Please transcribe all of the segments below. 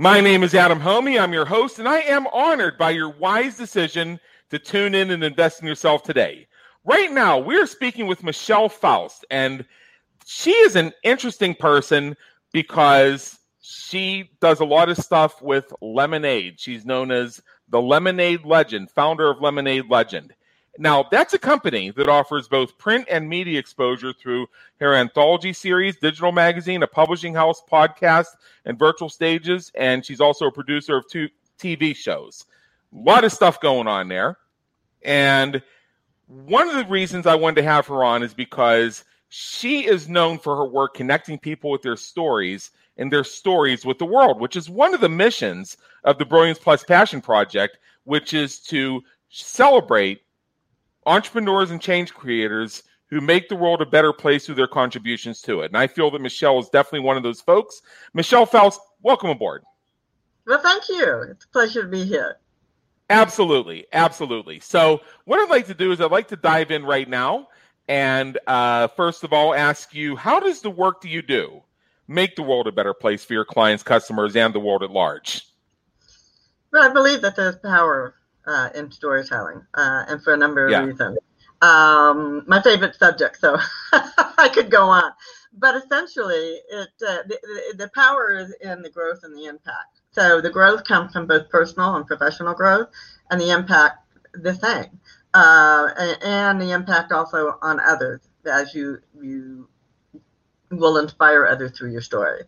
My name is Adam Hommey. I'm your host, and I am honored by your wise decision to tune in and invest in yourself today. Right now, we're speaking with Michelle Faust, and she is an interesting person because she does a lot of stuff with Lemonade. She's known as the Lemonade Legend, founder of Lemonade Legend. Now, that's a company that offers both print and media exposure through her anthology series, digital magazine, a publishing house, podcast, and virtual stages. And she's also a producer of two TV shows. A lot of stuff going on there. And one of the reasons I wanted to have her on is because she is known for her work connecting people with their stories and their stories with the world, which is one of the missions of the Brilliance Plus Passion Project, which is to celebrate entrepreneurs and change creators who make the world a better place through their contributions to it. And I feel that Michelle is definitely one of those folks. Michelle Faust, welcome aboard. Well, thank you. It's a pleasure to be here. Absolutely. Absolutely. So, what I'd like to do is I'd like to dive in right now. And uh, first of all, ask you how does the work that you do make the world a better place for your clients, customers, and the world at large? Well, I believe that there's power uh, in storytelling, uh, and for a number of yeah. reasons. Um, my favorite subject, so I could go on. But essentially, it uh, the, the power is in the growth and the impact. So the growth comes from both personal and professional growth, and the impact the same, uh, and, and the impact also on others as you you will inspire others through your story.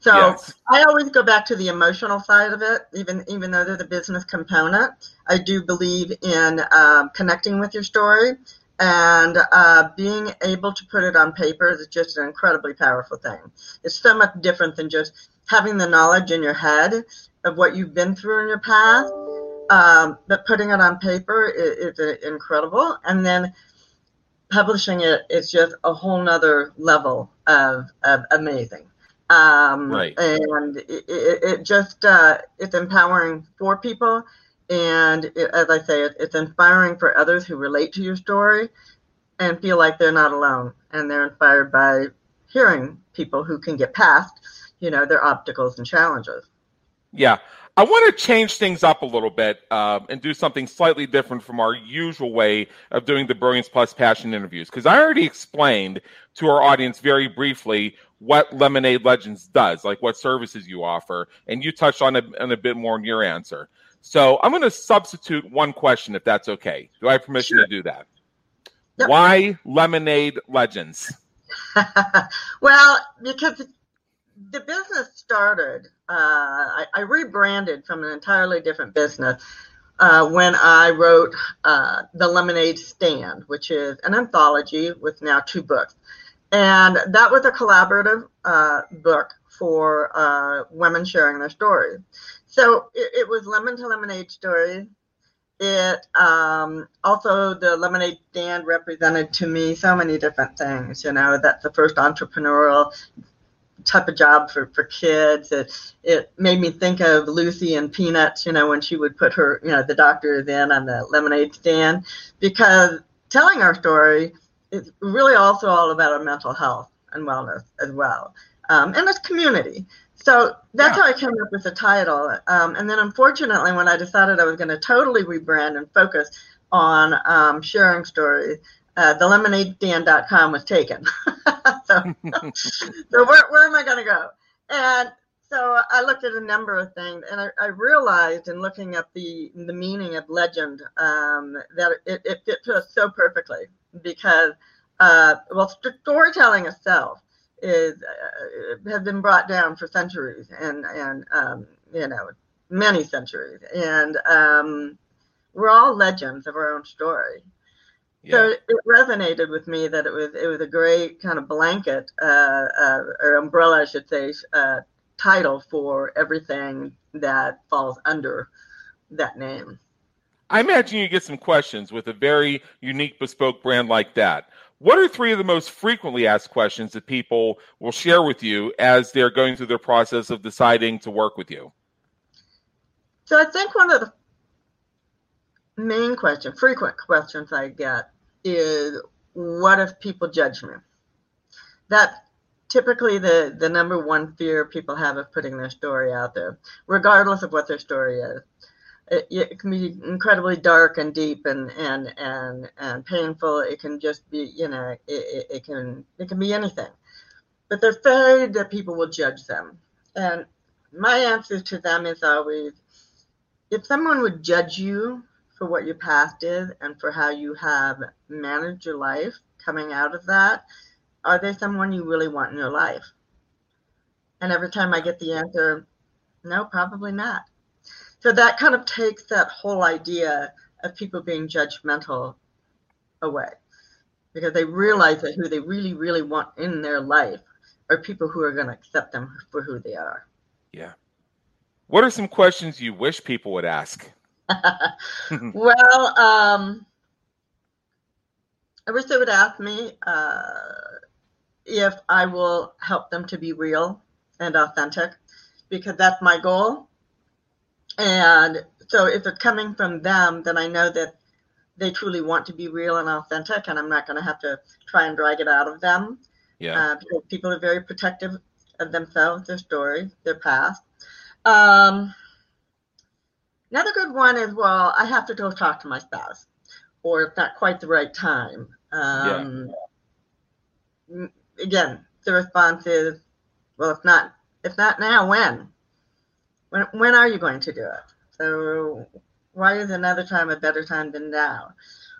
So yes. I always go back to the emotional side of it, even even though there's a business component. I do believe in um, connecting with your story and uh, being able to put it on paper is just an incredibly powerful thing. It's so much different than just having the knowledge in your head of what you've been through in your past, um, but putting it on paper is, is incredible. And then publishing it is just a whole nother level of, of amazing. Um, right. And it, it, just, uh, it's empowering for people. And it, as I say, it, it's inspiring for others who relate to your story and feel like they're not alone. And they're inspired by hearing people who can get past, you know, their obstacles and challenges. Yeah. I want to change things up a little bit um, and do something slightly different from our usual way of doing the Brilliance Plus Passion interviews. Because I already explained to our audience very briefly what Lemonade Legends does, like what services you offer, and you touched on it on a bit more in your answer. So I'm going to substitute one question, if that's okay. Do I have permission sure. to do that? Yep. Why Lemonade Legends? well, because the business started, uh, I, I, rebranded from an entirely different business uh, when I wrote uh, The Lemonade Stand, which is an anthology with now two books. And that was a collaborative uh, book for uh, women sharing their stories. So it, it was lemon to lemonade stories. It um, also the lemonade stand represented to me so many different things. You know, that's the first entrepreneurial type of job for, for kids. It, it made me think of Lucy and Peanuts, you know, when she would put her, you know, the doctors in on the lemonade stand, because telling our story is really also all about our mental health and wellness as well, um, and this community. So that's yeah. how I came up with the title. Um, and then, unfortunately, when I decided I was going to totally rebrand and focus on um, sharing stories, uh, the lemonadestand.com was taken. so, so where, where am I going to go? And so I looked at a number of things, and I, I realized in looking at the the meaning of legend um, that it, it fit us so perfectly because uh, well, storytelling itself is uh, has been brought down for centuries and and um, you know many centuries, and um, we're all legends of our own story. Yeah. So it resonated with me that it was it was a great kind of blanket uh, uh, or umbrella, I should say, uh, title for everything that falls under that name. I imagine you get some questions with a very unique bespoke brand like that. What are three of the most frequently asked questions that people will share with you as they're going through their process of deciding to work with you? So I think one of the main question, frequent questions I get is what if people judge me? That's typically the, the number one fear people have of putting their story out there, regardless of what their story is. It, it, can be incredibly dark and deep and, and, and, and painful. It can just be, you know, it, it, it can it can be anything. But they're afraid that people will judge them. And my answer to them is always if someone would judge you for what your past is and for how you have managed your life coming out of that, are they someone you really want in your life? And every time I get the answer, no, probably not. So that kind of takes that whole idea of people being judgmental away because they realize that who they really, really want in their life are people who are going to accept them for who they are. Yeah. What are some questions you wish people would ask? well, um, I wish they would ask me uh, if I will help them to be real and authentic because that's my goal. And so if it's coming from them, then I know that they truly want to be real and authentic, and I'm not going to have to try and drag it out of them. Yeah. Uh, because people are very protective of themselves, their story, their past. Um, another good one is well, I have to go talk to my spouse, or it's not quite the right time. Um, yeah again, the response is, well, if not, if not now, when? When, when are you going to do it? So why is another time a better time than now?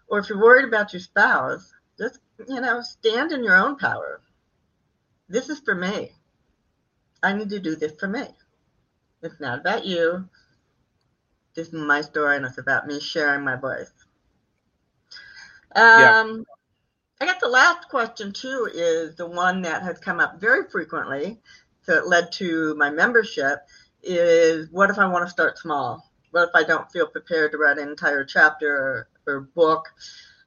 Or if you're worried about your spouse, just, you know, stand in your own power. This is for me. I need to do this for me. It's not about you. This is my story and it's about me sharing my voice. Um, yeah. I guess the last question too is the one that has come up very frequently. So it led to my membership is what if I want to start small? What if I don't feel prepared to write an entire chapter or, or book,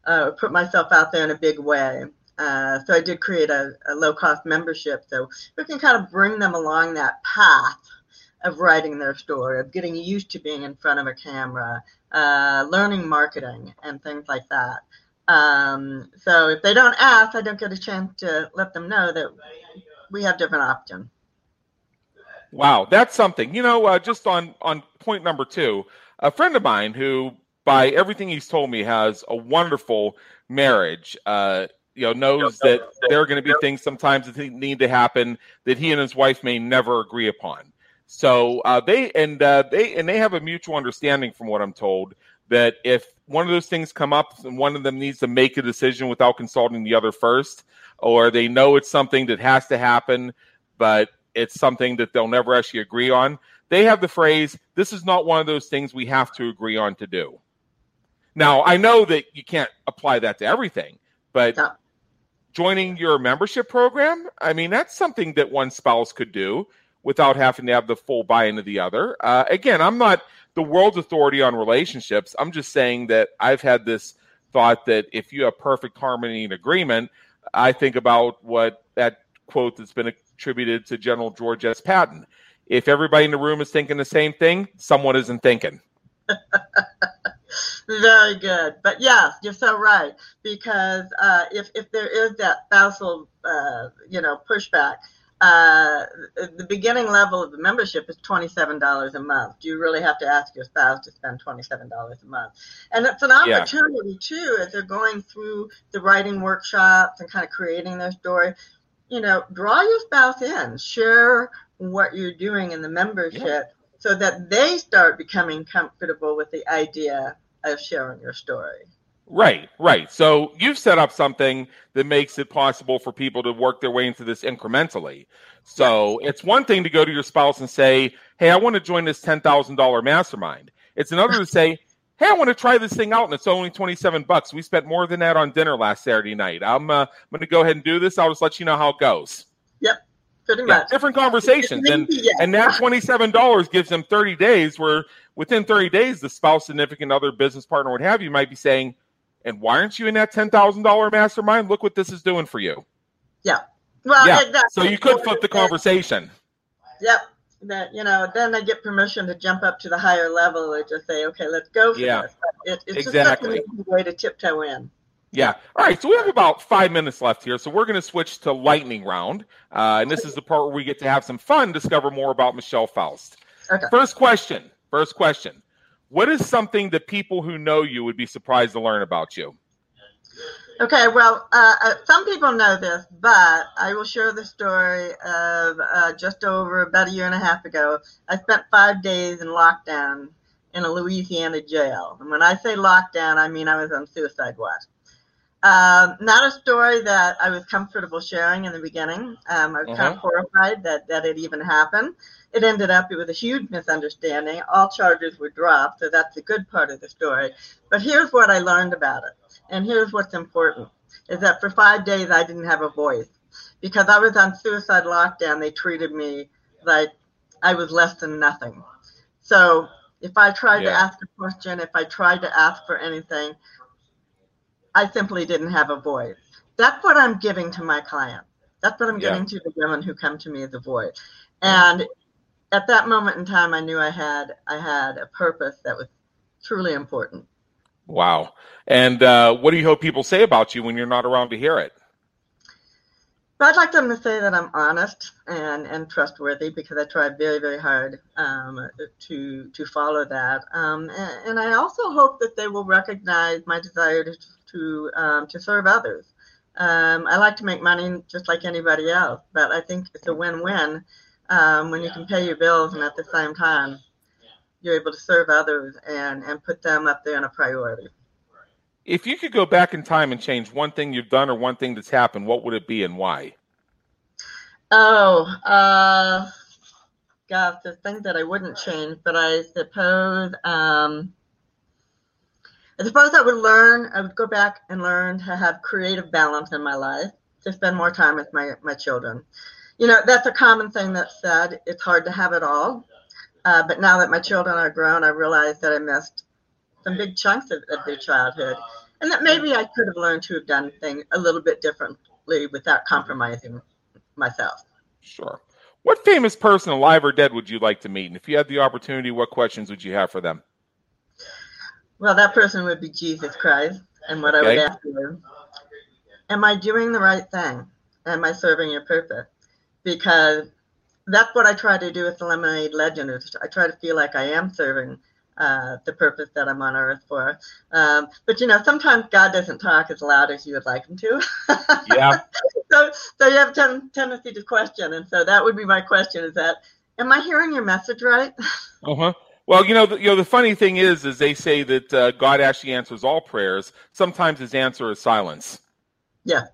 uh, or put myself out there in a big way? Uh, so I did create a, a low cost membership so we can kind of bring them along that path of writing their story, of getting used to being in front of a camera, uh, learning marketing and things like that. Um, so if they don't ask, I don't get a chance to let them know that we have different options. Wow, that's something. You know, uh, just on on point number two, a friend of mine who, by everything he's told me, has a wonderful marriage. Uh, you know, knows that there are going to be things sometimes that need to happen that he and his wife may never agree upon. So uh, they and uh, they and they have a mutual understanding, from what I'm told, that if one of those things come up and one of them needs to make a decision without consulting the other first, or they know it's something that has to happen, but it's something that they'll never actually agree on, they have the phrase, This is not one of those things we have to agree on to do. Now, I know that you can't apply that to everything, but joining your membership program, I mean, that's something that one spouse could do without having to have the full buy in of the other. Uh, again, I'm not the world's authority on relationships. I'm just saying that I've had this thought that if you have perfect harmony and agreement, I think about what that quote that's been attributed to General George S. Patton. If everybody in the room is thinking the same thing, someone isn't thinking. Very good. But yes, you're so right. Because uh, if, if there is that spousal, uh, you know, pushback, uh, the beginning level of the membership is $27 a month. Do you really have to ask your spouse to spend $27 a month? And it's an opportunity yeah. too, as they're going through the writing workshops and kind of creating their story. You know, draw your spouse in, share what you're doing in the membership yeah. so that they start becoming comfortable with the idea of sharing your story. Right, right. So you've set up something that makes it possible for people to work their way into this incrementally. So it's one thing to go to your spouse and say, Hey, I want to join this $10,000 mastermind. It's another to say, Hey, I want to try this thing out and it's only 27 bucks. We spent more than that on dinner last Saturday night. I'm, uh, I'm going to go ahead and do this. I'll just let you know how it goes. Yep. Yeah, different conversations. and, and that $27 gives them 30 days where within 30 days, the spouse, significant other, business partner, what have you, might be saying, and why aren't you in that ten thousand dollar mastermind? Look what this is doing for you. Yeah. Well, yeah. Exactly. So you could flip the conversation. Yep. That you know, then they get permission to jump up to the higher level and just say, "Okay, let's go for yeah. this." It, it's exactly. just a way to tiptoe in. Yeah. All right. So we have about five minutes left here. So we're going to switch to lightning round, uh, and this is the part where we get to have some fun, discover more about Michelle Faust. Okay. First question. First question. What is something that people who know you would be surprised to learn about you? Okay, well, uh, uh, some people know this, but I will share the story of uh, just over about a year and a half ago. I spent five days in lockdown in a Louisiana jail. And when I say lockdown, I mean I was on suicide watch. Um, not a story that I was comfortable sharing in the beginning. Um, I was uh-huh. kind of horrified that, that it even happened. It ended up, it was a huge misunderstanding. All charges were dropped, so that's the good part of the story. But here's what I learned about it. And here's what's important is that for five days I didn't have a voice. Because I was on suicide lockdown, they treated me like I was less than nothing. So if I tried yeah. to ask a question, if I tried to ask for anything, I simply didn't have a voice. That's what I'm giving to my clients. That's what I'm yeah. giving to the women who come to me as a voice. Mm-hmm. And at that moment in time, I knew I had I had a purpose that was truly important. Wow. And uh, what do you hope people say about you when you're not around to hear it? I'd like them to say that I'm honest and, and trustworthy because I try very, very hard um, to to follow that. Um, and, and, I also hope that they will recognize my desire to to um, to serve others. Um, I like to make money just like anybody else, but I think it's a win-win um, when you can pay your bills and at the same time you're able to serve others and and put them up there in a priority. If you could go back in time and change one thing you've done or one thing that's happened, what would it be and why? Oh, uh, gosh, there's things that I wouldn't change, but I suppose um, I suppose I would learn, I would go back and learn to have creative balance in my life, to spend more time with my, my children. You know, that's a common thing that's said. It's hard to have it all. Uh, but now that my children are grown, I realize that I missed some big chunks of, of their childhood. And that maybe I could have learned to have done things a little bit differently without compromising myself. Sure. What famous person, alive or dead, would you like to meet? And if you had the opportunity, what questions would you have for them? Well, that person would be Jesus Christ. And what okay. I would ask him, am I doing the right thing? Am I serving your purpose? Because that's what I try to do with the Lemonade Legend. I try to feel like I am serving uh, the purpose that I'm on earth for. Um, but you know, sometimes God doesn't talk as loud as you would like him to. yeah. So, so you have ten, tendency to question, and so that would be my question: Is that, am I hearing your message right? Uh huh. Well, you know, the, you know, the funny thing is, is they say that uh, God actually answers all prayers. Sometimes His answer is silence. Yeah.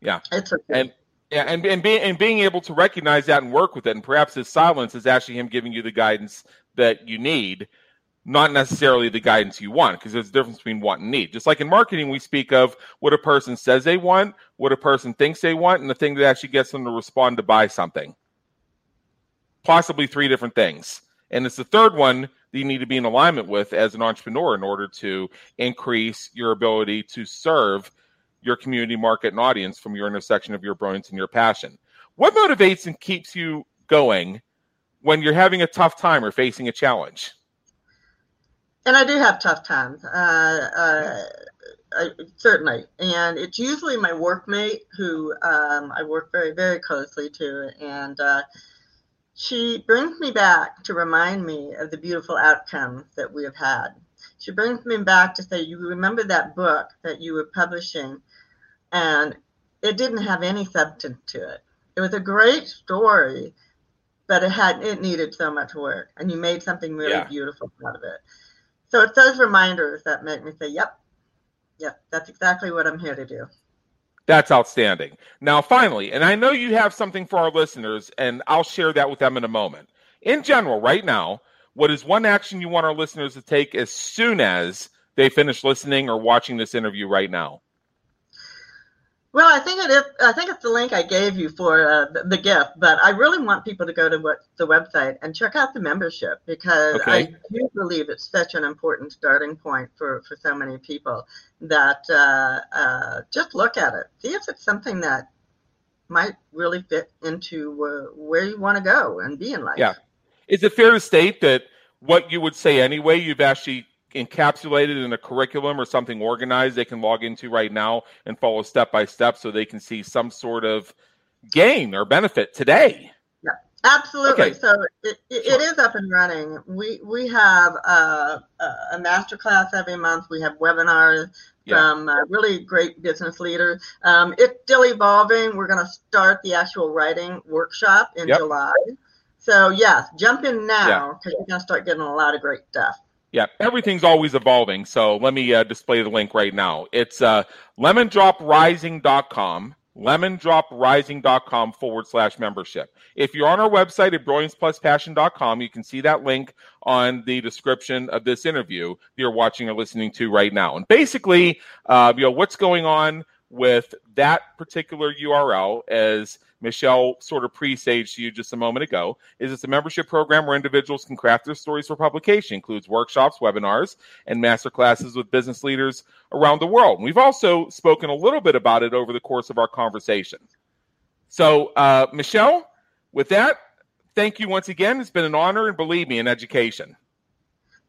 Yeah. It's okay. And yeah, and and being and being able to recognize that and work with it, and perhaps His silence is actually Him giving you the guidance that you need, not necessarily the guidance you want, because there's a difference between want and need. Just like in marketing, we speak of what a person says they want, what a person thinks they want, and the thing that actually gets them to respond to buy something. Possibly three different things. And it's the third one that you need to be in alignment with as an entrepreneur in order to increase your ability to serve your community market and audience from your intersection of your brilliance and your passion. What motivates and keeps you going when you're having a tough time or facing a challenge? and I do have tough times. Uh, uh, I, certainly, and it's usually my workmate who um, I work very, very closely to, and uh, she brings me back to remind me of the beautiful outcomes that we have had. She brings me back to say, "You remember that book that you were publishing, and it didn't have any substance to it. It was a great story, but it had it needed so much work, and you made something really yeah. beautiful out of it." So it's those reminders that make me say, "Yep, Yep, that's exactly what I'm here to do. That's outstanding. Now, finally, and I know you have something for our listeners, and I'll share that with them in a moment. In general, right now, what is one action you want our listeners to take as soon as they finish listening or watching this interview right now? Well, I think it is. I think it's the link I gave you for uh, the, the, gift, but I really want people to go to what, the website and check out the membership because okay. I do believe it's such an important starting point for for so many people that uh, uh, just look at it, see if it's something that might really fit into uh, where you want to go and be in life. Yeah, is it fair to state that what you would say anyway, you've actually encapsulated in a curriculum or something organized they can log into right now and follow step by step so they can see some sort of gain or benefit today. Yeah, absolutely. Okay. So it, it, sure. it is up and running. We we have a, a master class every month. We have webinars yeah. from uh, really great business leaders. Um, it's still evolving. We're going to start the actual writing workshop in yep. July. So yes, jump in now because yeah. you're going to start getting a lot of great stuff. Yeah, everything's always evolving. So let me uh, display the link right now. It's uh, lemondroprising.com, lemondroprising.com forward slash membership. If you're on our website at brilliancepluspassion.com, you can see that link on the description of this interview you're watching or listening to right now. And basically, uh, you know, what's going on with that particular URL as Michelle sort of presaged to you just a moment ago, is it's a membership program where individuals can craft their stories for publication. It includes workshops, webinars, and master classes with business leaders around the world. We've also spoken a little bit about it over the course of our conversation. So, uh, Michelle, with that, thank you once again. It's been an honor, and believe me, an education.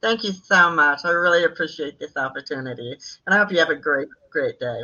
Thank you so much. I really appreciate this opportunity, and I hope you have a great, great day.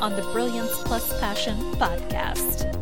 on the Brilliance Plus Passion podcast.